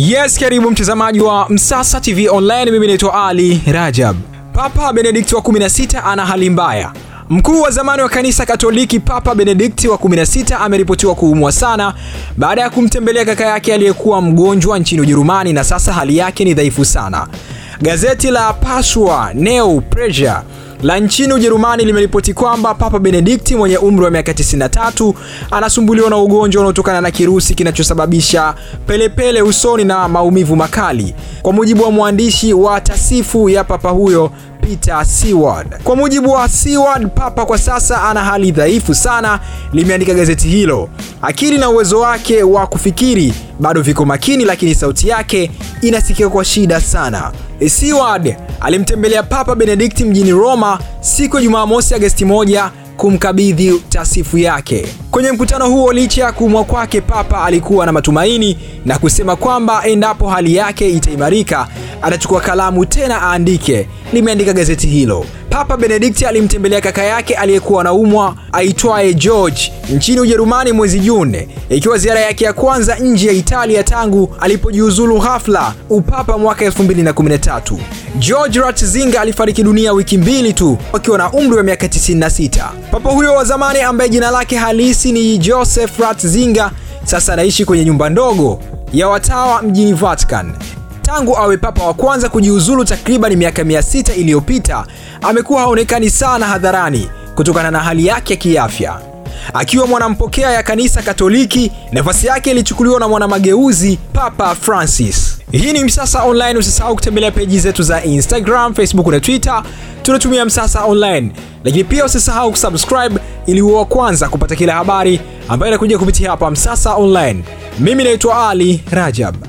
Yes, karibu mtazamaji wa Msasa TV Online. Mimi naitwa Ali Rajab. Papa Benedikti wa 16 ana hali mbaya. Mkuu wa zamani wa kanisa Katoliki Papa Benedikti wa 16 ameripotiwa kuumwa sana baada ya kumtembelea kaka yake aliyekuwa mgonjwa nchini Ujerumani na sasa hali yake ni dhaifu sana. Gazeti la Pasua Neo Pressure la nchini Ujerumani limeripoti kwamba Papa Benedikti mwenye umri wa miaka 93 anasumbuliwa na ugonjwa unaotokana na kirusi kinachosababisha pelepele usoni na maumivu makali, kwa mujibu wa mwandishi wa tasifu ya papa huyo Peter Seward. Kwa mujibu wa Seward, papa kwa sasa ana hali dhaifu sana, limeandika gazeti hilo. Akili na uwezo wake wa kufikiri bado viko makini, lakini sauti yake inasikika kwa shida sana. Seward alimtembelea Papa Benedikti mjini Roma siku ya Jumamosi Agosti 1 kumkabidhi tasifu yake. Kwenye mkutano huo, licha ya kuumwa kwake, Papa alikuwa na matumaini na kusema kwamba endapo hali yake itaimarika atachukua kalamu tena aandike, limeandika gazeti hilo. Papa Benedikti alimtembelea kaka yake aliyekuwa anaumwa aitwaye George nchini Ujerumani mwezi Juni, ikiwa ziara yake ya kwanza nje ya Italia tangu alipojiuzulu ghafla upapa mwaka 2013. George Ratzinger alifariki dunia wiki mbili tu akiwa na umri wa miaka 96. Papa huyo wa zamani ambaye jina lake halisi ni Joseph Ratzinger sasa anaishi kwenye nyumba ndogo ya watawa mjini Vatican. Tangu awe papa wa kwanza kujiuzulu takriban miaka 600 iliyopita, amekuwa haonekani sana hadharani kutokana na hali yake ya kiafya. Akiwa mwanampokea ya kanisa Katoliki, nafasi yake ilichukuliwa na mwanamageuzi Papa Francis. Hii ni Msasa Online. Usisahau kutembelea peji zetu za Instagram, Facebook na Twitter, tunatumia Msasa Online, lakini pia usisahau kusubscribe ili uwe wa kwanza kupata kila habari ambayo inakuja kupitia hapa Msasa Online. Mimi naitwa Ali Rajab.